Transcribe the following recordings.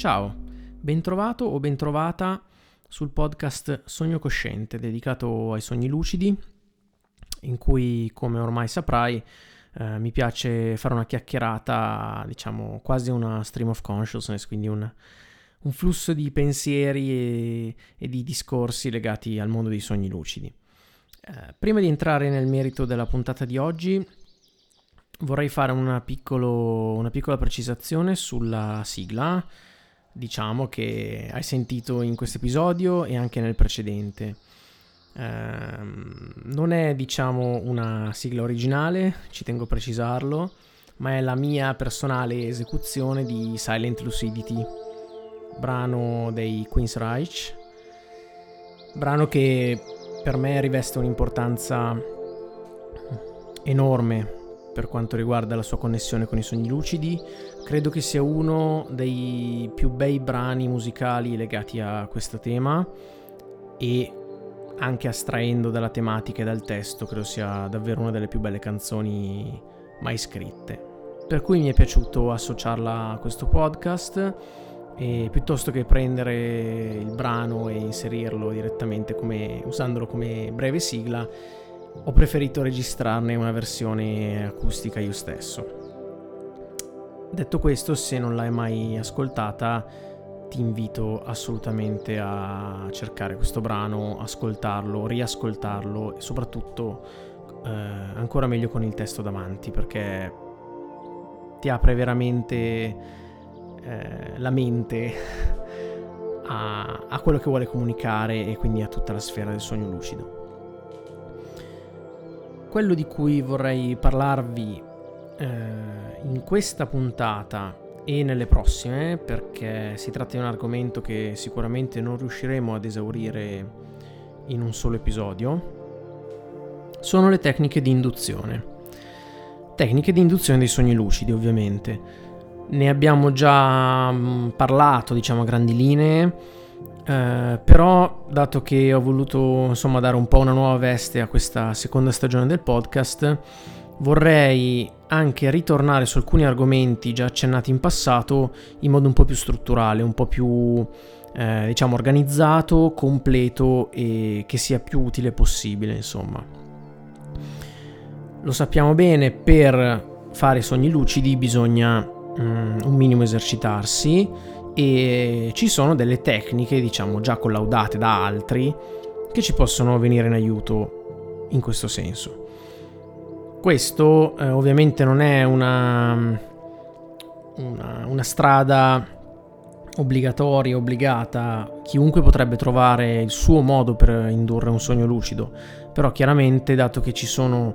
Ciao, bentrovato o bentrovata sul podcast Sogno Cosciente, dedicato ai sogni lucidi, in cui, come ormai saprai, eh, mi piace fare una chiacchierata, diciamo quasi una stream of consciousness, quindi un, un flusso di pensieri e, e, di discorsi legati al mondo dei sogni lucidi. Eh, prima di entrare nel merito della puntata di oggi, vorrei fare una, piccolo, una piccola precisazione sulla sigla diciamo, che hai sentito in questo episodio e anche nel precedente. Um, non è, diciamo, una sigla originale, ci tengo a precisarlo, ma è la mia personale esecuzione di Silent Lucidity, brano dei Queen's Reich, brano che per me riveste un'importanza enorme per quanto riguarda la sua connessione con i sogni lucidi. Credo che sia uno dei più bei brani musicali legati a questo tema e anche astraendo dalla tematica e dal testo, credo sia davvero una delle più belle canzoni mai scritte. Per cui mi è piaciuto associarla a questo podcast e piuttosto che prendere il brano e inserirlo direttamente come, usandolo come breve sigla, ho preferito registrarne una versione acustica io stesso. Detto questo, se non l'hai mai ascoltata, ti invito assolutamente a cercare questo brano, ascoltarlo, riascoltarlo e soprattutto eh, ancora meglio con il testo davanti perché ti apre veramente eh, la mente a, a quello che vuole comunicare e quindi a tutta la sfera del sogno lucido. Quello di cui vorrei parlarvi eh, in questa puntata e nelle prossime, perché si tratta di un argomento che sicuramente non riusciremo ad esaurire in un solo episodio, sono le tecniche di induzione. Tecniche di induzione dei sogni lucidi, ovviamente. Ne abbiamo già mm, parlato, diciamo a grandi linee eh, però, dato che ho voluto insomma dare un po' una nuova veste a questa seconda stagione del podcast, vorrei anche ritornare su alcuni argomenti già accennati in passato in modo un po' più strutturale, un po' più eh, diciamo organizzato, completo e che sia più utile possibile, insomma. Lo sappiamo bene, per fare sogni lucidi bisogna mm, un minimo esercitarsi e ci sono delle tecniche, diciamo, già collaudate da altri che ci possono venire in aiuto in questo senso. Questo eh, ovviamente non è una, una, una strada obbligatoria, obbligata, chiunque potrebbe trovare il suo modo per indurre un sogno lucido, però chiaramente dato che ci sono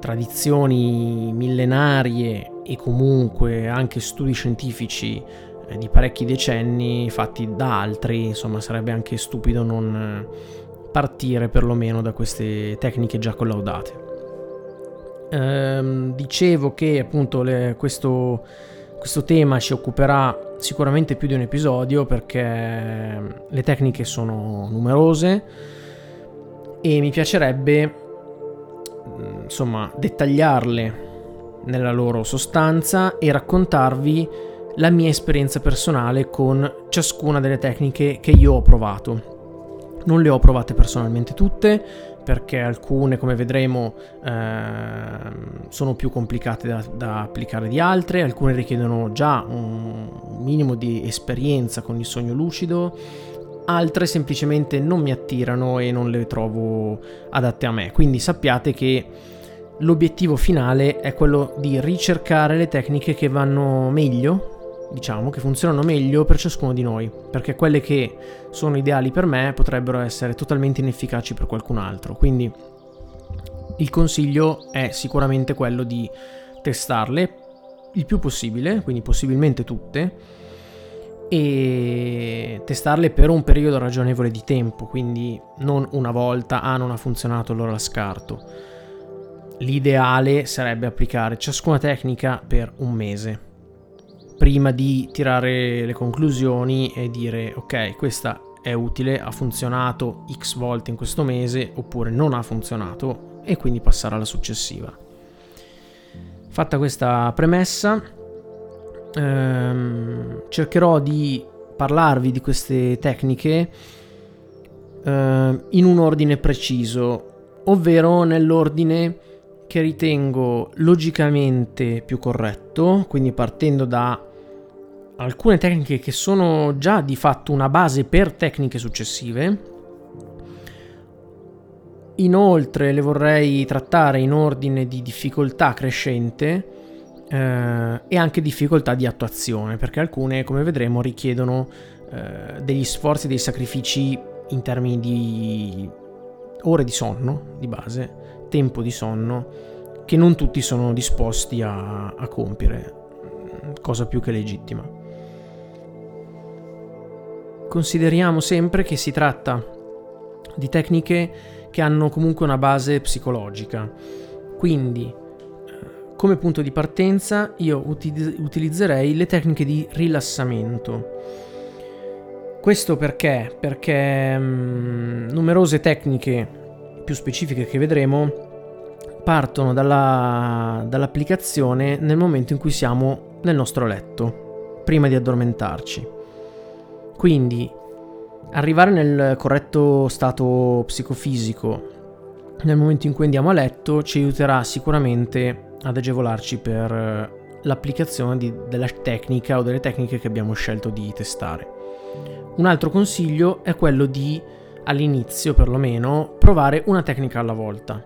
tradizioni millenarie e comunque anche studi scientifici eh, di parecchi decenni fatti da altri, insomma sarebbe anche stupido non eh, partire perlomeno da queste tecniche già collaudate. Ehm, dicevo che appunto le, questo, questo tema ci occuperà sicuramente più di un episodio perché le tecniche sono numerose e mi piacerebbe insomma dettagliarle nella loro sostanza e raccontarvi la mia esperienza personale con ciascuna delle tecniche che io ho provato. Non le ho provate personalmente tutte perché alcune, come vedremo, eh, sono più complicate da, da, applicare di altre, alcune richiedono già un minimo di esperienza con il sogno lucido, altre semplicemente non mi attirano e non le trovo adatte a me. Quindi sappiate che l'obiettivo finale è quello di ricercare le tecniche che vanno meglio diciamo, che funzionano meglio per ciascuno di noi, perché quelle che sono ideali per me potrebbero essere totalmente inefficaci per qualcun altro. Quindi il consiglio è sicuramente quello di testarle il più possibile, quindi possibilmente tutte, e testarle per un periodo ragionevole di tempo, quindi non una volta, ah non ha funzionato, allora la scarto. L'ideale sarebbe applicare ciascuna tecnica per un mese, prima di tirare le conclusioni e dire ok, questa è utile, ha funzionato x volte in questo mese oppure non ha funzionato e quindi passare alla successiva. Fatta questa premessa, ehm, cercherò di parlarvi di queste tecniche eh, in un ordine preciso, ovvero nell'ordine che ritengo logicamente più corretto, quindi partendo da alcune tecniche che sono già di fatto una base per tecniche successive. Inoltre le vorrei trattare in ordine di difficoltà crescente eh, e anche difficoltà di attuazione, perché alcune, come vedremo, richiedono eh, degli sforzi, dei sacrifici in termini di ore di sonno di base, tempo di sonno, che non tutti sono disposti a, a compiere, cosa più che legittima. Consideriamo sempre che si tratta di tecniche che hanno comunque una base psicologica, quindi eh, come punto di partenza io utilizzerei le tecniche di rilassamento. Questo perché? Perché mh, mm, numerose tecniche più specifiche che vedremo partono dalla, dall'applicazione nel momento in cui siamo nel nostro letto, prima di addormentarci. Quindi arrivare nel corretto stato psicofisico nel momento in cui andiamo a letto ci aiuterà sicuramente ad agevolarci per l'applicazione di, della tecnica o delle tecniche che abbiamo scelto di testare. Un altro consiglio è quello di, all'inizio perlomeno, provare una tecnica alla volta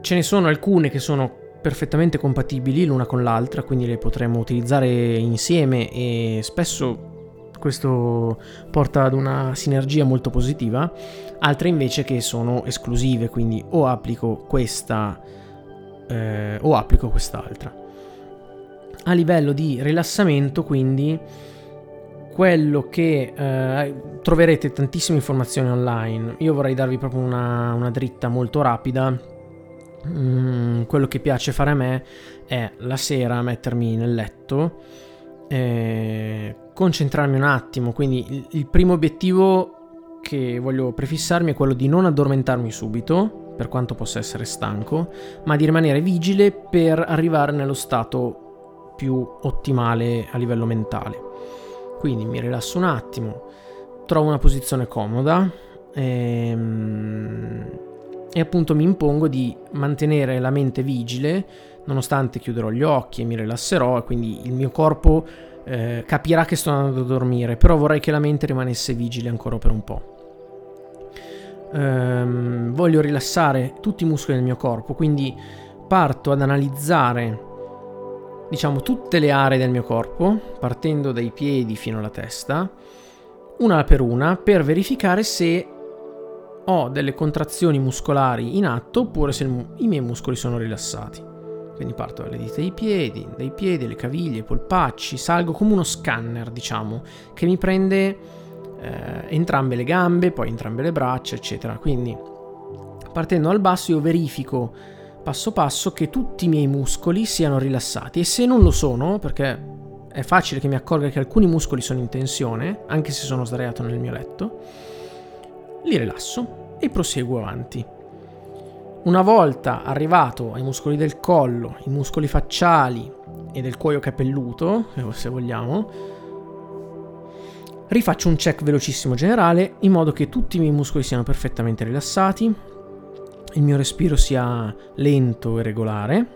Ce ne sono alcune che sono perfettamente compatibili l'una con l'altra, quindi le potremmo utilizzare insieme e spesso questo porta ad una sinergia molto positiva, altre invece che sono esclusive, quindi o applico questa eh, o applico quest'altra. A livello di rilassamento, quindi, quello che eh, troverete tantissime informazioni online, io vorrei darvi proprio una, una dritta molto rapida. Mm, quello che piace fare a me è la sera mettermi nel letto, eh, concentrarmi un attimo, quindi il, primo obiettivo che voglio prefissarmi è quello di non addormentarmi subito, per quanto possa essere stanco, ma di rimanere vigile per arrivare nello stato più ottimale a livello mentale. Quindi mi rilasso un attimo, trovo una posizione comoda, ehm, e appunto mi impongo di mantenere la mente vigile nonostante chiuderò gli occhi e mi rilasserò quindi il mio corpo eh, capirà che sto andando a dormire, però vorrei che la mente rimanesse vigile ancora per un po'. Ehm, voglio rilassare tutti i muscoli del mio corpo, quindi parto ad analizzare diciamo tutte le aree del mio corpo, partendo dai piedi fino alla testa, una per una, per verificare se ho delle contrazioni muscolari in atto oppure se i miei muscoli sono rilassati. Quindi parto dalle dita dei piedi, dai piedi, le caviglie, i polpacci, salgo come uno scanner, diciamo, che mi prende eh, entrambe le gambe, poi entrambe le braccia, eccetera. Quindi partendo dal basso io verifico passo passo che tutti i miei muscoli siano rilassati e se non lo sono, perché è facile che mi accorga che alcuni muscoli sono in tensione, anche se sono sdraiato nel mio letto, li rilasso e proseguo avanti. Una volta arrivato ai muscoli del collo, i muscoli facciali e del cuoio capelluto, se vogliamo, rifaccio un check velocissimo generale in modo che tutti i miei muscoli siano perfettamente rilassati, il mio respiro sia lento e regolare.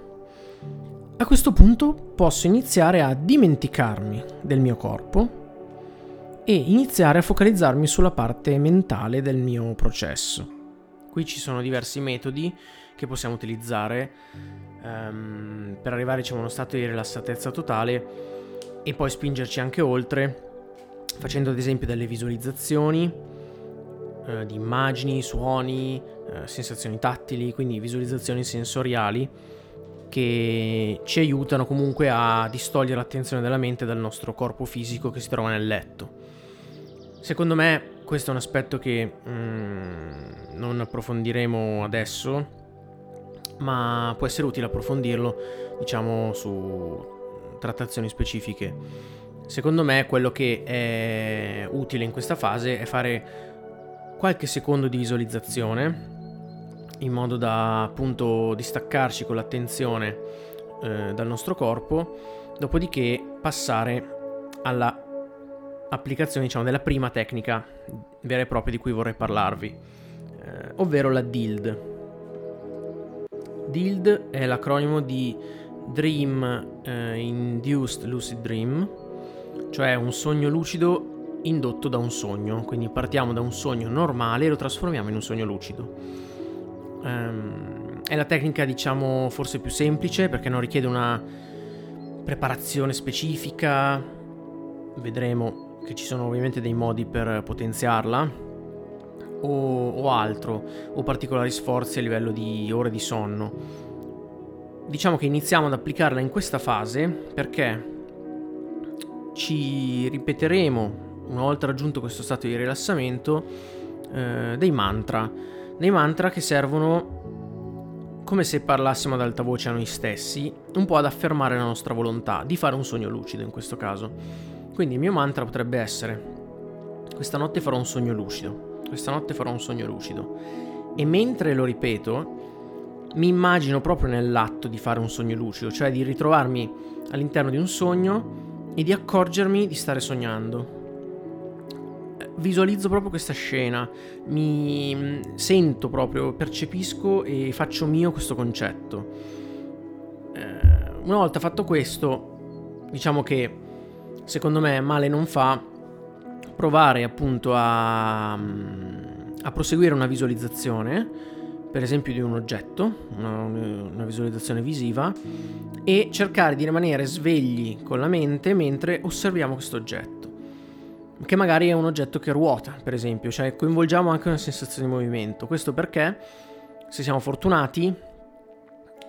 A questo punto posso iniziare a dimenticarmi del mio corpo e iniziare a focalizzarmi sulla parte mentale del mio processo. Qui ci sono diversi metodi che possiamo utilizzare um, per arrivare diciamo, a uno stato di rilassatezza totale e poi spingerci anche oltre, facendo ad esempio delle visualizzazioni uh, di immagini, suoni, uh, sensazioni tattili, quindi visualizzazioni sensoriali che ci aiutano comunque a distogliere l'attenzione della mente dal nostro corpo fisico che si trova nel letto. Secondo me questo è un aspetto che mm, non approfondiremo adesso, ma può essere utile approfondirlo, diciamo, su trattazioni specifiche. Secondo me quello che è utile in questa fase è fare qualche secondo di visualizzazione in modo da appunto distaccarci con l'attenzione eh, dal nostro corpo, dopodiché passare alla applicazione, diciamo, della prima tecnica vera e propria di cui vorrei parlarvi, eh, ovvero la DILD. DILD è l'acronimo di Dream eh, Induced Lucid Dream, cioè un sogno lucido indotto da un sogno. Quindi partiamo da un sogno normale e lo trasformiamo in un sogno lucido. Um, è la tecnica, diciamo, forse più semplice perché non richiede una preparazione specifica. Vedremo che ci sono ovviamente dei modi per potenziarla. O, o altro, o particolari sforzi a livello di ore di sonno diciamo che iniziamo ad applicarla in questa fase perché ci ripeteremo, una volta raggiunto questo stato di rilassamento, eh, dei mantra. Dei mantra che servono come se parlassimo ad alta voce a noi stessi, un po' ad affermare la nostra volontà di fare un sogno lucido in questo caso. Quindi il mio mantra potrebbe essere questa notte farò un sogno lucido, questa notte farò un sogno lucido. E mentre lo ripeto, mi immagino proprio nell'atto di fare un sogno lucido, cioè di ritrovarmi all'interno di un sogno e di accorgermi di stare sognando. Visualizzo proprio questa scena, mi mm, sento proprio, percepisco e faccio mio questo concetto. Eh, una volta fatto questo, diciamo che secondo me male non fa provare appunto a, a proseguire una visualizzazione per esempio di un oggetto, una, una, visualizzazione visiva, e cercare di rimanere svegli con la mente mentre osserviamo questo oggetto. Che magari è un oggetto che ruota, per esempio, cioè coinvolgiamo anche una sensazione di movimento. Questo perché, se siamo fortunati,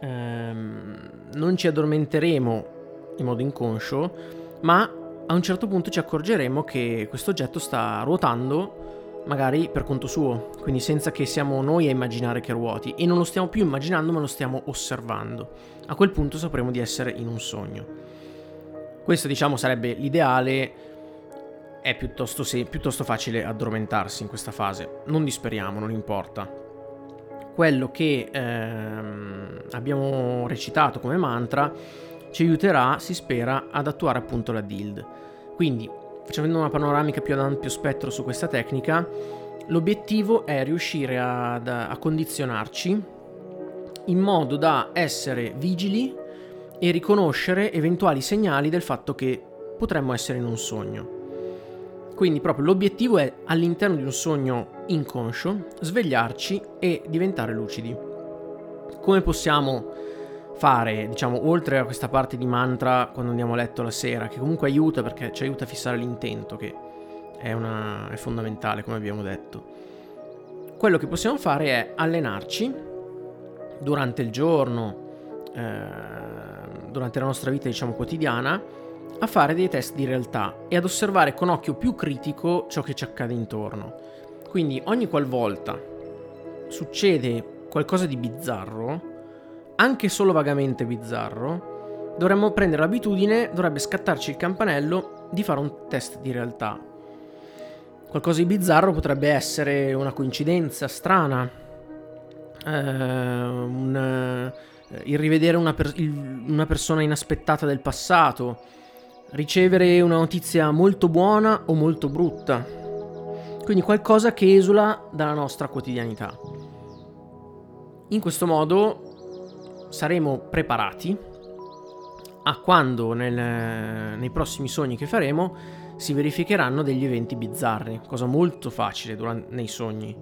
ehm, non ci addormenteremo in modo inconscio, ma a un certo punto ci accorgeremo che questo oggetto sta ruotando magari per conto suo, quindi senza che siamo noi a immaginare che ruoti e non lo stiamo più immaginando ma lo stiamo osservando. A quel punto sapremo di essere in un sogno. Questo diciamo sarebbe l'ideale, è piuttosto, se, piuttosto facile addormentarsi in questa fase, non disperiamo, non importa. Quello che ehm, abbiamo recitato come mantra ci aiuterà, si spera, ad attuare appunto la DILD. Quindi facendo una panoramica più ad ampio spettro su questa tecnica, l'obiettivo è riuscire ad, a condizionarci in modo da essere vigili e riconoscere eventuali segnali del fatto che potremmo essere in un sogno. Quindi proprio l'obiettivo è all'interno di un sogno inconscio svegliarci e diventare lucidi. Come possiamo fare, diciamo, oltre a questa parte di mantra quando andiamo a letto la sera, che comunque aiuta perché ci aiuta a fissare l'intento, che è, una, è fondamentale, come abbiamo detto. Quello che possiamo fare è allenarci durante il giorno, eh, durante la nostra vita, diciamo, quotidiana, a fare dei test di realtà e ad osservare con occhio più critico ciò che ci accade intorno. Quindi ogni qualvolta succede qualcosa di bizzarro, anche solo vagamente bizzarro, dovremmo prendere l'abitudine, dovrebbe scattarci il campanello di fare un test di realtà. Qualcosa di bizzarro potrebbe essere una coincidenza strana, eh, un, eh, il rivedere una, per- il, una persona inaspettata del passato, ricevere una notizia molto buona o molto brutta. Quindi qualcosa che esula dalla nostra quotidianità. In questo modo saremo preparati a quando nel, nei prossimi sogni che faremo si verificheranno degli eventi bizzarri, cosa molto facile durante, nei sogni.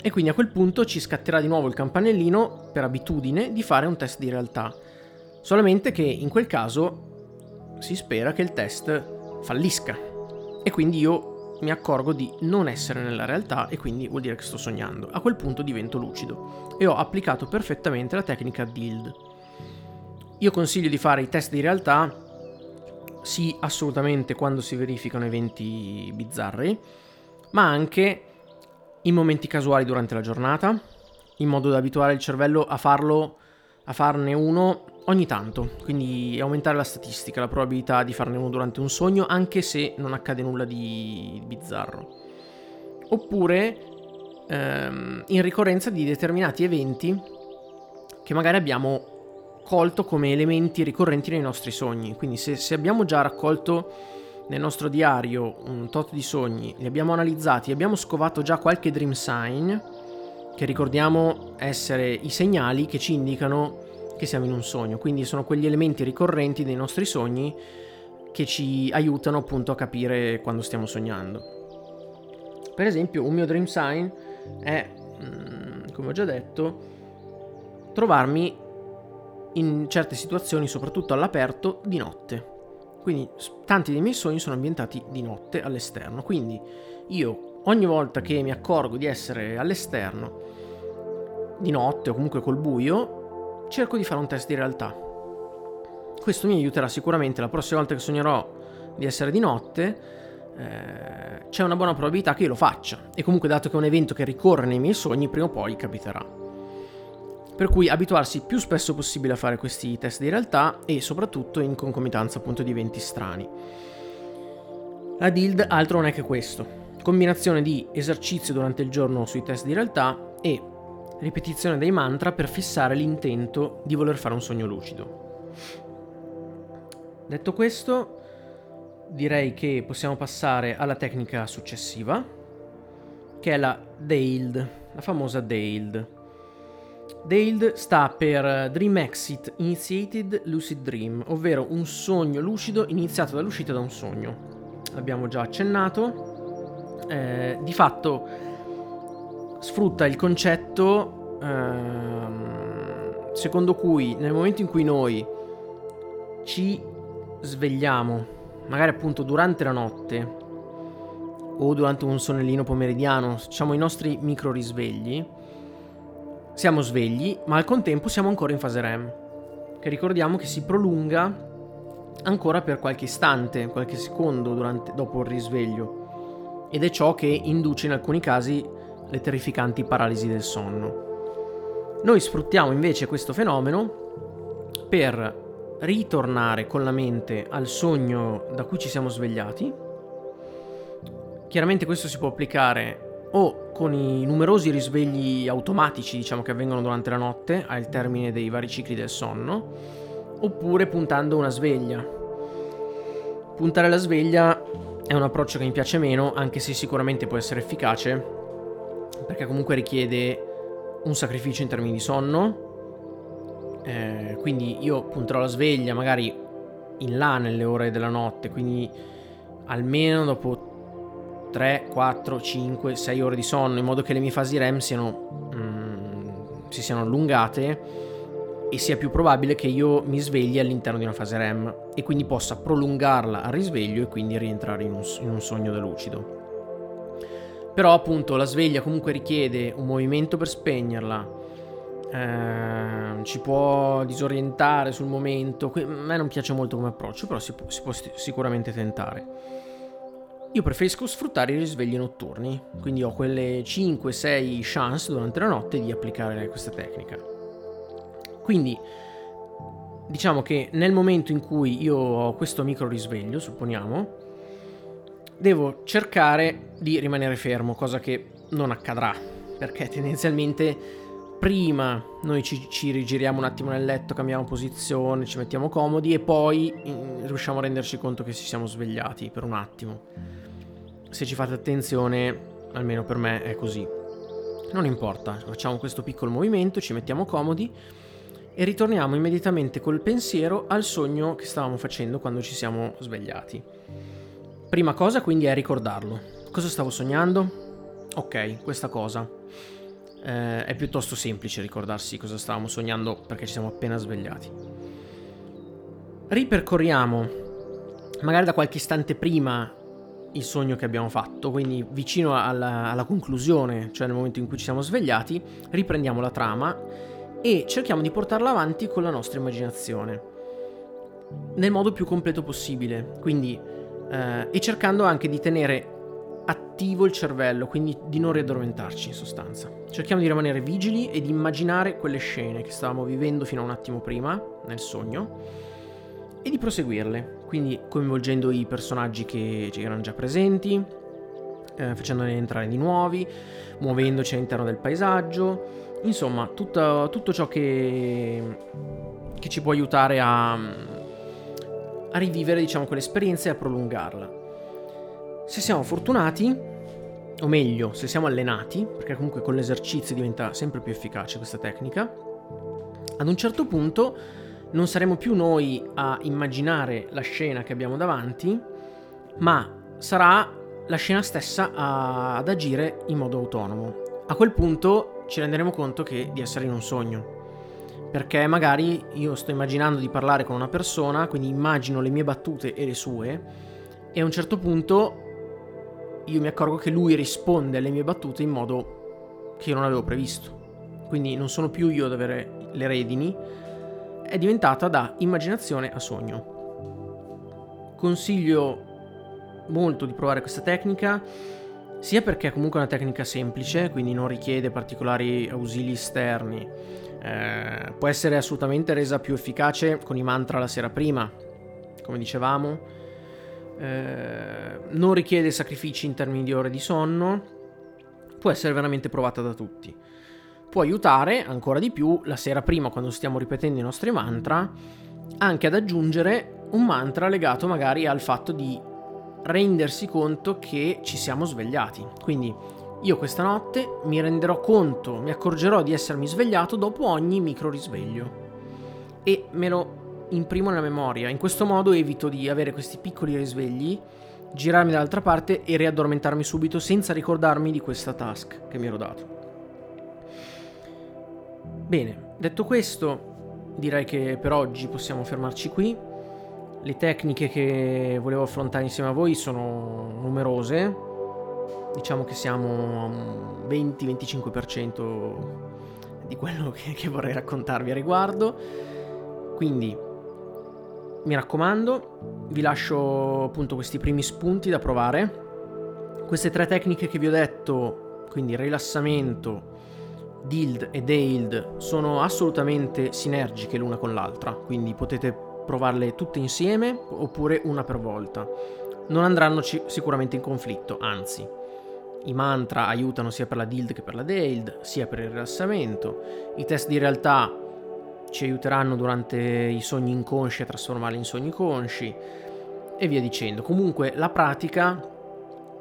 E quindi a quel punto ci scatterà di nuovo il campanellino per abitudine di fare un test di realtà. Solamente che in quel caso si spera che il test fallisca. E quindi io mi accorgo di non essere nella realtà e quindi vuol dire che sto sognando. A quel punto divento lucido e ho applicato perfettamente la tecnica DILD. Io consiglio di fare i test di realtà sì assolutamente quando si verificano eventi bizzarri, ma anche in momenti casuali durante la giornata, in modo da abituare il cervello a farlo a farne uno ogni tanto, quindi aumentare la statistica, la probabilità di farne uno durante un sogno, anche se non accade nulla di bizzarro. Oppure ehm, in ricorrenza di determinati eventi che magari abbiamo colto come elementi ricorrenti nei nostri sogni. Quindi se, se abbiamo già raccolto nel nostro diario un tot di sogni, li abbiamo analizzati, abbiamo scovato già qualche dream sign, che ricordiamo essere i segnali che ci indicano che siamo in un sogno, quindi sono quegli elementi ricorrenti dei nostri sogni che ci aiutano appunto a capire quando stiamo sognando. Per esempio, un mio dream sign è, mm, come ho già detto, trovarmi in certe situazioni, soprattutto all'aperto, di notte. Quindi tanti dei miei sogni sono ambientati di notte all'esterno. Quindi io ogni volta che mi accorgo di essere all'esterno, di notte o comunque col buio, cerco di fare un test di realtà. Questo mi aiuterà sicuramente la prossima volta che sognerò di essere di notte. Eh, c'è una buona probabilità che io lo faccia. E comunque, dato che è un evento che ricorre nei miei sogni, prima o poi capiterà. Per cui abituarsi più spesso possibile a fare questi test di realtà e soprattutto in concomitanza appunto di eventi strani. La DILD altro non è che questo. Combinazione di esercizio durante il giorno sui test di realtà e ripetizione dei mantra per fissare l'intento di voler fare un sogno lucido. Detto questo, direi che possiamo passare alla tecnica successiva, che è la DAILD, la famosa DAILD. DAILD sta per Dream Exit Initiated Lucid Dream, ovvero un sogno lucido iniziato dall'uscita da un sogno. L'abbiamo già accennato. Eh, di fatto sfrutta il concetto ehm, secondo cui nel momento in cui noi ci svegliamo, magari appunto durante la notte o durante un sonnellino pomeridiano, facciamo i nostri micro risvegli, siamo svegli, ma al contempo siamo ancora in fase REM, che ricordiamo che si prolunga ancora per qualche istante, qualche secondo durante, dopo il risveglio, ed è ciò che induce in alcuni casi le terrificanti paralisi del sonno. Noi sfruttiamo invece questo fenomeno per ritornare con la mente al sogno da cui ci siamo svegliati. Chiaramente questo si può applicare o con i numerosi risvegli automatici, diciamo, che avvengono durante la notte, al termine dei vari cicli del sonno, oppure puntando una sveglia. Puntare la sveglia è un approccio che mi piace meno, anche se sicuramente può essere efficace, perché comunque richiede un sacrificio in termini di sonno. Eh, quindi io punterò la sveglia magari in là nelle ore della notte, quindi almeno dopo 3, 4, 5, 6 ore di sonno in modo che le mie fasi REM siano, mm, si siano allungate e sia più probabile che io mi svegli all'interno di una fase REM e quindi possa prolungarla al risveglio e quindi rientrare in un, in un sogno da lucido. Però appunto la sveglia comunque richiede un movimento per spegnerla, eh, ci può disorientare sul momento, a me non piace molto come approccio, però si può, si può sicuramente tentare. Io preferisco sfruttare i risvegli notturni, quindi ho quelle 5-6 chance durante la notte di applicare questa tecnica. Quindi diciamo che nel momento in cui io ho questo micro risveglio, supponiamo, devo cercare di rimanere fermo, cosa che non accadrà, perché tendenzialmente prima noi ci, ci, rigiriamo un attimo nel letto, cambiamo posizione, ci mettiamo comodi e poi in, riusciamo a renderci conto che ci siamo svegliati per un attimo se ci fate attenzione, almeno per me è così. Non importa, facciamo questo piccolo movimento, ci mettiamo comodi e ritorniamo immediatamente col pensiero al sogno che stavamo facendo quando ci siamo svegliati. Prima cosa quindi è ricordarlo. Cosa stavo sognando? Ok, questa cosa. Eh, è piuttosto semplice ricordarsi cosa stavamo sognando perché ci siamo appena svegliati. Ripercorriamo magari da qualche istante prima il sogno che abbiamo fatto, quindi vicino alla, alla, conclusione, cioè nel momento in cui ci siamo svegliati, riprendiamo la trama e cerchiamo di portarla avanti con la nostra immaginazione, nel modo più completo possibile, quindi eh, e cercando anche di tenere attivo il cervello, quindi di non riaddormentarci in sostanza. Cerchiamo di rimanere vigili e di immaginare quelle scene che stavamo vivendo fino a un attimo prima nel sogno e di proseguirle, quindi coinvolgendo i personaggi che erano già presenti, eh, facendone entrare di nuovi, muovendoci all'interno del paesaggio, insomma tutto, tutto ciò che, che, ci può aiutare a, a rivivere diciamo quell'esperienza e a prolungarla. Se siamo fortunati, o meglio, se siamo allenati, perché comunque con l'esercizio diventa sempre più efficace questa tecnica, ad un certo punto non saremo più noi a immaginare la scena che abbiamo davanti, ma sarà la scena stessa a, ad agire in modo autonomo. A quel punto ci renderemo conto che, di essere in un sogno. Perché magari io sto immaginando di parlare con una persona, quindi immagino le mie battute e le sue, e a un certo punto io mi accorgo che lui risponde alle mie battute in modo che io non avevo previsto. Quindi non sono più io ad avere le redini, è diventata da immaginazione a sogno. Consiglio molto di provare questa tecnica, sia perché è comunque una tecnica semplice, quindi non richiede particolari ausili esterni, eh, può essere assolutamente resa più efficace con i mantra la sera prima, come dicevamo, eh, non richiede sacrifici in termini di ore di sonno, può essere veramente provata da tutti. Può aiutare ancora di più la sera prima quando stiamo ripetendo i nostri mantra anche ad aggiungere un mantra legato magari al fatto di rendersi conto che ci siamo svegliati. Quindi io questa notte mi renderò conto, mi accorgerò di essermi svegliato dopo ogni micro risveglio e me lo imprimo nella memoria. In questo modo evito di avere questi piccoli risvegli, girarmi dall'altra parte e riaddormentarmi subito senza ricordarmi di questa task che mi ero dato. Bene, detto questo, direi che per oggi possiamo fermarci qui. Le tecniche che volevo affrontare insieme a voi sono numerose, diciamo che siamo a un 20-25% di quello che, che vorrei raccontarvi a riguardo. Quindi mi raccomando, vi lascio appunto questi primi spunti da provare. Queste tre tecniche che vi ho detto, quindi rilassamento, Dild e Deild sono assolutamente sinergiche l'una con l'altra, quindi potete provarle tutte insieme oppure una per volta. Non andranno sicuramente in conflitto, anzi. I mantra aiutano sia per la Dild che per la Deild, sia per il rilassamento. I test di realtà ci aiuteranno durante i sogni inconsci a trasformarli in sogni consci e via dicendo. Comunque la pratica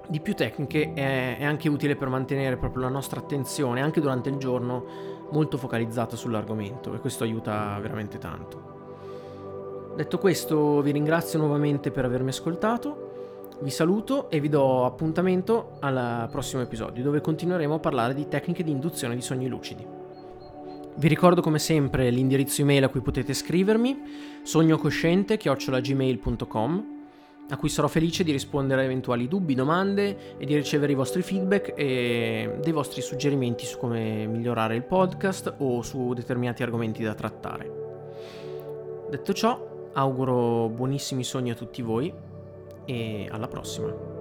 di più tecniche è, è, anche utile per mantenere proprio la nostra attenzione anche durante il giorno molto focalizzata sull'argomento e questo aiuta veramente tanto. Detto questo vi ringrazio nuovamente per avermi ascoltato, vi saluto e vi do appuntamento al prossimo episodio dove continueremo a parlare di tecniche di induzione di sogni lucidi. Vi ricordo come sempre l'indirizzo email a cui potete scrivermi, sognocosciente-gmail.com a cui sarò felice di rispondere a eventuali dubbi, domande e di ricevere i vostri feedback e dei vostri suggerimenti su come migliorare il podcast o su determinati argomenti da trattare. Detto ciò, auguro buonissimi sogni a tutti voi e alla prossima.